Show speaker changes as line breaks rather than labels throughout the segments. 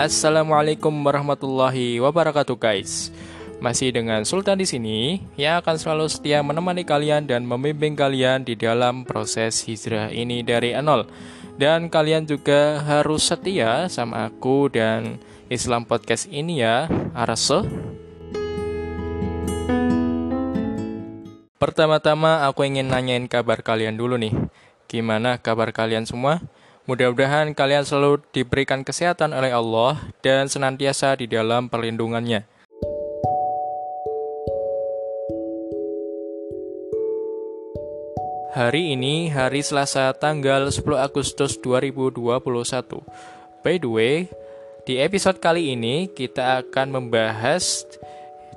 Assalamualaikum warahmatullahi wabarakatuh guys. Masih dengan Sultan di sini yang akan selalu setia menemani kalian dan membimbing kalian di dalam proses hijrah ini dari nol. Dan kalian juga harus setia sama aku dan Islam Podcast ini ya, Arase. Pertama-tama aku ingin nanyain kabar kalian dulu nih. Gimana kabar kalian semua? Mudah-mudahan kalian selalu diberikan kesehatan oleh Allah dan senantiasa di dalam perlindungannya. Hari ini hari Selasa tanggal 10 Agustus 2021. By the way, di episode kali ini kita akan membahas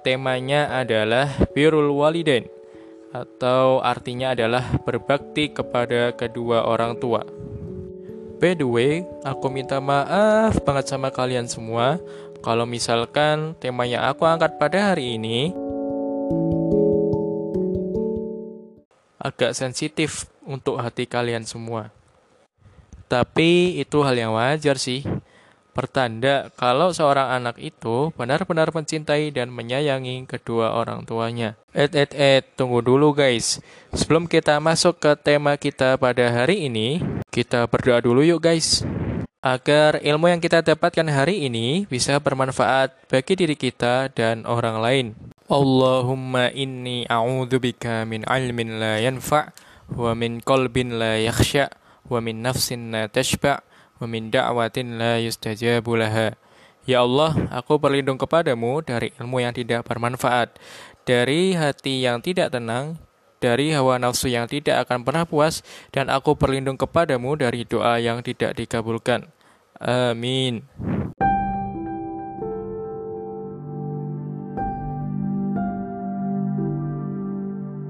temanya adalah birrul walidain atau artinya adalah berbakti kepada kedua orang tua. By the way, aku minta maaf banget sama kalian semua kalau misalkan tema yang aku angkat pada hari ini agak sensitif untuk hati kalian semua. Tapi itu hal yang wajar sih. Pertanda kalau seorang anak itu benar-benar mencintai dan menyayangi kedua orang tuanya. Et et et, tunggu dulu guys. Sebelum kita masuk ke tema kita pada hari ini, kita berdoa dulu yuk guys. Agar ilmu yang kita dapatkan hari ini bisa bermanfaat bagi diri kita dan orang lain. Allahumma inni a'udzubika min ilmin la yanfa' wa min qalbin la yakhsha' wa min nafsin la tashba' wa min da'watin. Ya Allah, aku berlindung kepadamu dari ilmu yang tidak bermanfaat, dari hati yang tidak tenang, dari hawa nafsu yang tidak akan pernah puas, dan aku berlindung kepadamu dari doa yang tidak dikabulkan. Amin.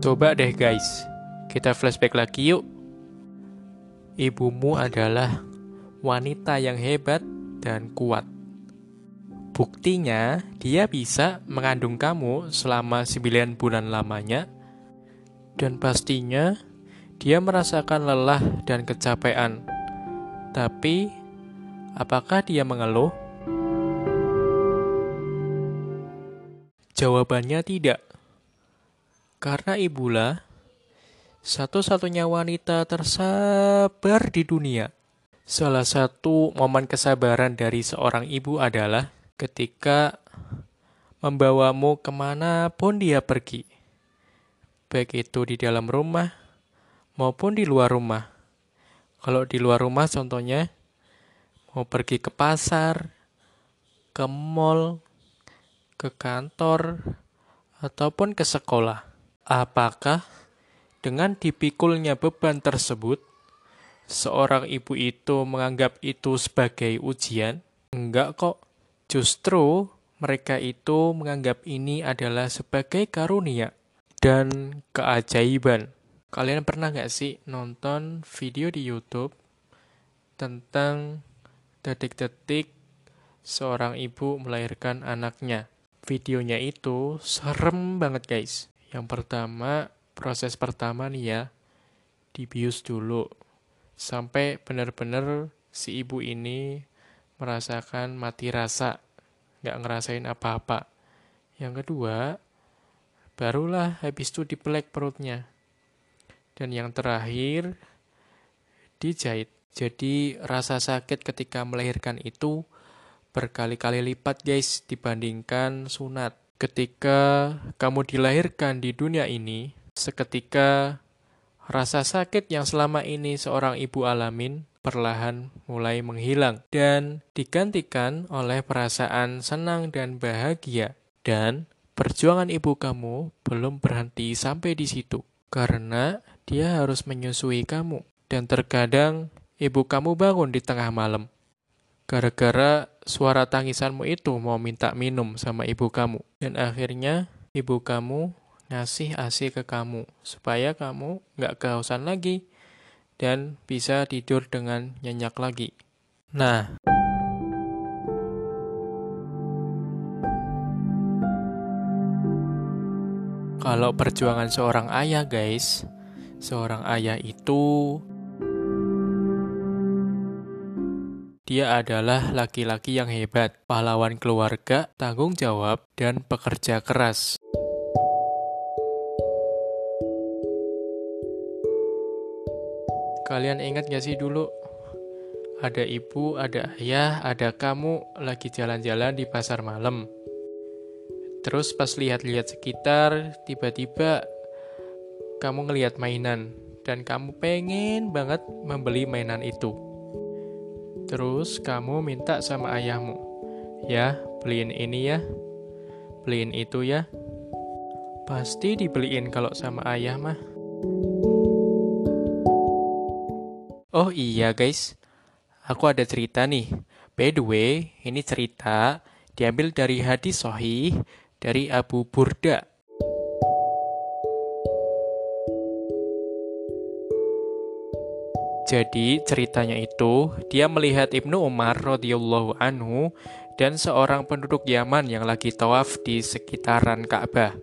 Coba deh guys, kita flashback lagi yuk. Ibumu adalah wanita yang hebat dan kuat. Buktinya, dia bisa mengandung kamu selama 9 bulan lamanya dan pastinya dia merasakan lelah dan kecapean. Tapi, apakah dia mengeluh? Jawabannya tidak. Karena ibulah satu-satunya wanita tersabar di dunia. Salah satu momen kesabaran dari seorang ibu adalah ketika membawamu ke mana pun dia pergi baik itu di dalam rumah maupun di luar rumah. Kalau di luar rumah contohnya mau pergi ke pasar, ke mall, ke kantor, ataupun ke sekolah. Apakah dengan dipikulnya beban tersebut, seorang ibu itu menganggap itu sebagai ujian? Enggak kok. Justru mereka itu menganggap ini adalah sebagai karunia dan keajaiban. Kalian pernah nggak sih nonton video di YouTube tentang detik-detik seorang ibu melahirkan anaknya? Videonya itu serem banget guys. Yang pertama, proses pertama nih ya, dibius dulu. Sampai benar-benar si ibu ini merasakan mati rasa, nggak ngerasain apa-apa. Yang kedua, Barulah habis itu dipelek perutnya. Dan yang terakhir, dijahit. Jadi rasa sakit ketika melahirkan itu berkali-kali lipat guys dibandingkan sunat. Ketika kamu dilahirkan di dunia ini, seketika rasa sakit yang selama ini seorang ibu alamin perlahan mulai menghilang dan digantikan oleh perasaan senang dan bahagia. Dan Perjuangan ibu kamu belum berhenti sampai di situ, karena dia harus menyusui kamu. Dan terkadang ibu kamu bangun di tengah malam. Gara-gara suara tangisanmu itu mau minta minum sama ibu kamu. Dan akhirnya ibu kamu ngasih ASI ke kamu, supaya kamu nggak kehausan lagi dan bisa tidur dengan nyenyak lagi. Nah, Kalau perjuangan seorang ayah, guys, seorang ayah itu Dia adalah laki-laki yang hebat, pahlawan keluarga, tanggung jawab, dan pekerja keras. Kalian ingat gak sih dulu? Ada ibu, ada ayah, ada kamu lagi jalan-jalan di pasar malam. Terus pas lihat-lihat sekitar, tiba-tiba kamu ngelihat mainan dan kamu pengen banget membeli mainan itu. Terus kamu minta sama ayahmu, ya beliin ini ya, beliin itu ya. Pasti dibeliin kalau sama ayah mah. Oh iya guys, aku ada cerita nih. By the way, ini cerita diambil dari hadis sohih dari Abu Burda. Jadi ceritanya itu dia melihat Ibnu Umar radhiyallahu anhu dan seorang penduduk Yaman yang lagi tawaf di sekitaran Ka'bah.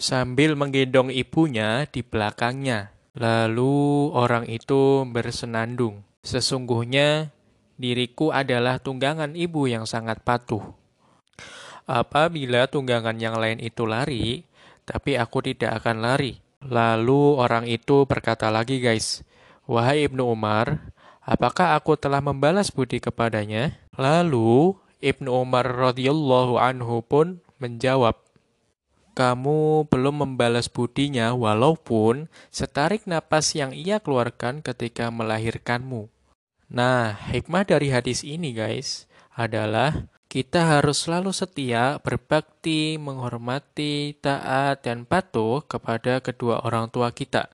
Sambil menggendong ibunya di belakangnya. Lalu orang itu bersenandung. Sesungguhnya diriku adalah tunggangan ibu yang sangat patuh. Apabila tunggangan yang lain itu lari, tapi aku tidak akan lari. Lalu orang itu berkata lagi guys, Wahai Ibnu Umar, apakah aku telah membalas budi kepadanya? Lalu Ibnu Umar radhiyallahu anhu pun menjawab, kamu belum membalas budinya walaupun setarik napas yang ia keluarkan ketika melahirkanmu. Nah, hikmah dari hadis ini guys adalah kita harus selalu setia, berbakti, menghormati, taat, dan patuh kepada kedua orang tua kita.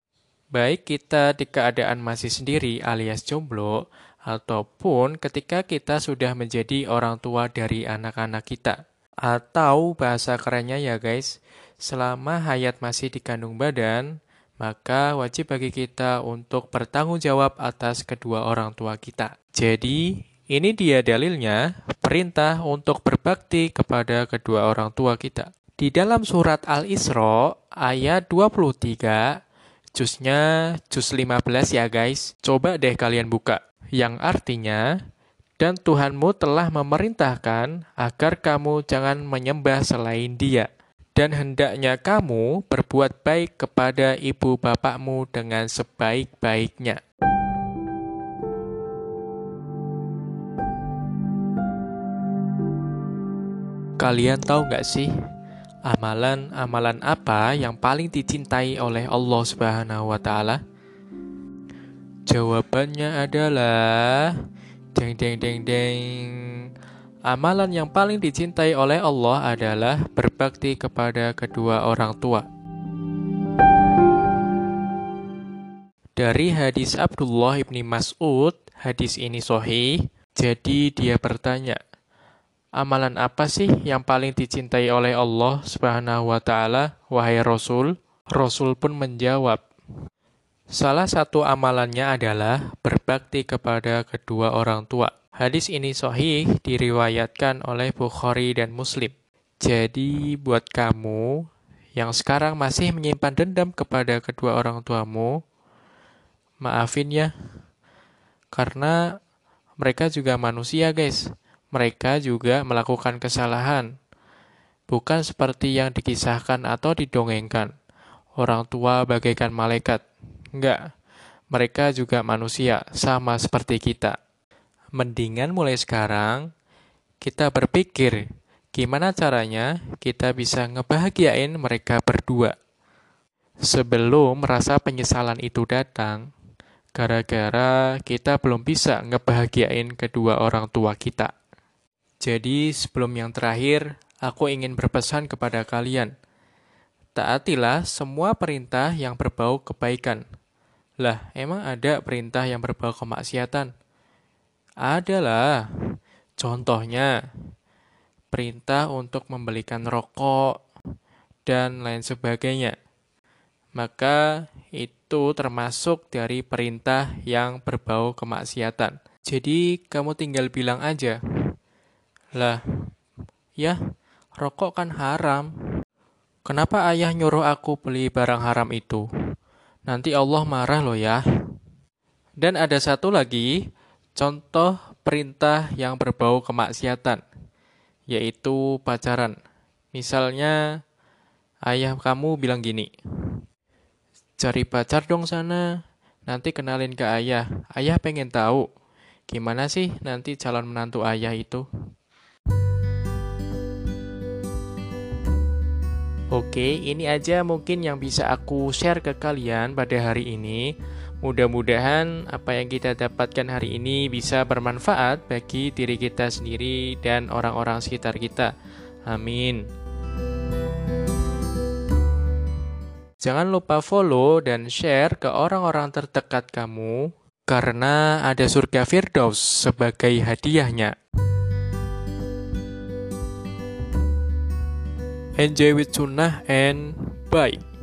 Baik kita di keadaan masih sendiri alias jomblo, ataupun ketika kita sudah menjadi orang tua dari anak-anak kita. Atau bahasa kerennya ya guys, selama hayat masih dikandung badan, maka wajib bagi kita untuk bertanggung jawab atas kedua orang tua kita. Jadi, ini dia dalilnya, perintah untuk berbakti kepada kedua orang tua kita. Di dalam surat Al-Isra ayat 23, jusnya jus 15 ya guys. Coba deh kalian buka. Yang artinya, dan Tuhanmu telah memerintahkan agar kamu jangan menyembah selain dia dan hendaknya kamu berbuat baik kepada ibu bapakmu dengan sebaik-baiknya. Kalian tahu nggak sih amalan-amalan apa yang paling dicintai oleh Allah Subhanahu wa taala? Jawabannya adalah deng deng deng deng Amalan yang paling dicintai oleh Allah adalah berbakti kepada kedua orang tua. Dari hadis Abdullah ibni Mas'ud, hadis ini sohih, jadi dia bertanya, Amalan apa sih yang paling dicintai oleh Allah Subhanahu wa taala, wahai Rasul? Rasul pun menjawab, Salah satu amalannya adalah berbakti kepada kedua orang tua. Hadis ini sahih diriwayatkan oleh Bukhari dan Muslim. Jadi buat kamu yang sekarang masih menyimpan dendam kepada kedua orang tuamu, maafin ya. Karena mereka juga manusia, guys. Mereka juga melakukan kesalahan. Bukan seperti yang dikisahkan atau didongengkan. Orang tua bagaikan malaikat. Enggak. Mereka juga manusia, sama seperti kita mendingan mulai sekarang kita berpikir gimana caranya kita bisa ngebahagiain mereka berdua. Sebelum rasa penyesalan itu datang, gara-gara kita belum bisa ngebahagiain kedua orang tua kita. Jadi sebelum yang terakhir, aku ingin berpesan kepada kalian. Taatilah semua perintah yang berbau kebaikan. Lah, emang ada perintah yang berbau kemaksiatan? Adalah contohnya perintah untuk membelikan rokok dan lain sebagainya. Maka itu termasuk dari perintah yang berbau kemaksiatan. Jadi kamu tinggal bilang aja, lah, ya, rokok kan haram. Kenapa ayah nyuruh aku beli barang haram itu? Nanti Allah marah loh ya. Dan ada satu lagi contoh perintah yang berbau kemaksiatan, yaitu pacaran. Misalnya, ayah kamu bilang gini, cari pacar dong sana, nanti kenalin ke ayah. Ayah pengen tahu, gimana sih nanti calon menantu ayah itu. Oke, ini aja mungkin yang bisa aku share ke kalian pada hari ini. Mudah-mudahan apa yang kita dapatkan hari ini bisa bermanfaat bagi diri kita sendiri dan orang-orang sekitar kita. Amin. Jangan lupa follow dan share ke orang-orang terdekat kamu karena ada surga Firdaus sebagai hadiahnya. Enjoy with sunnah and bye.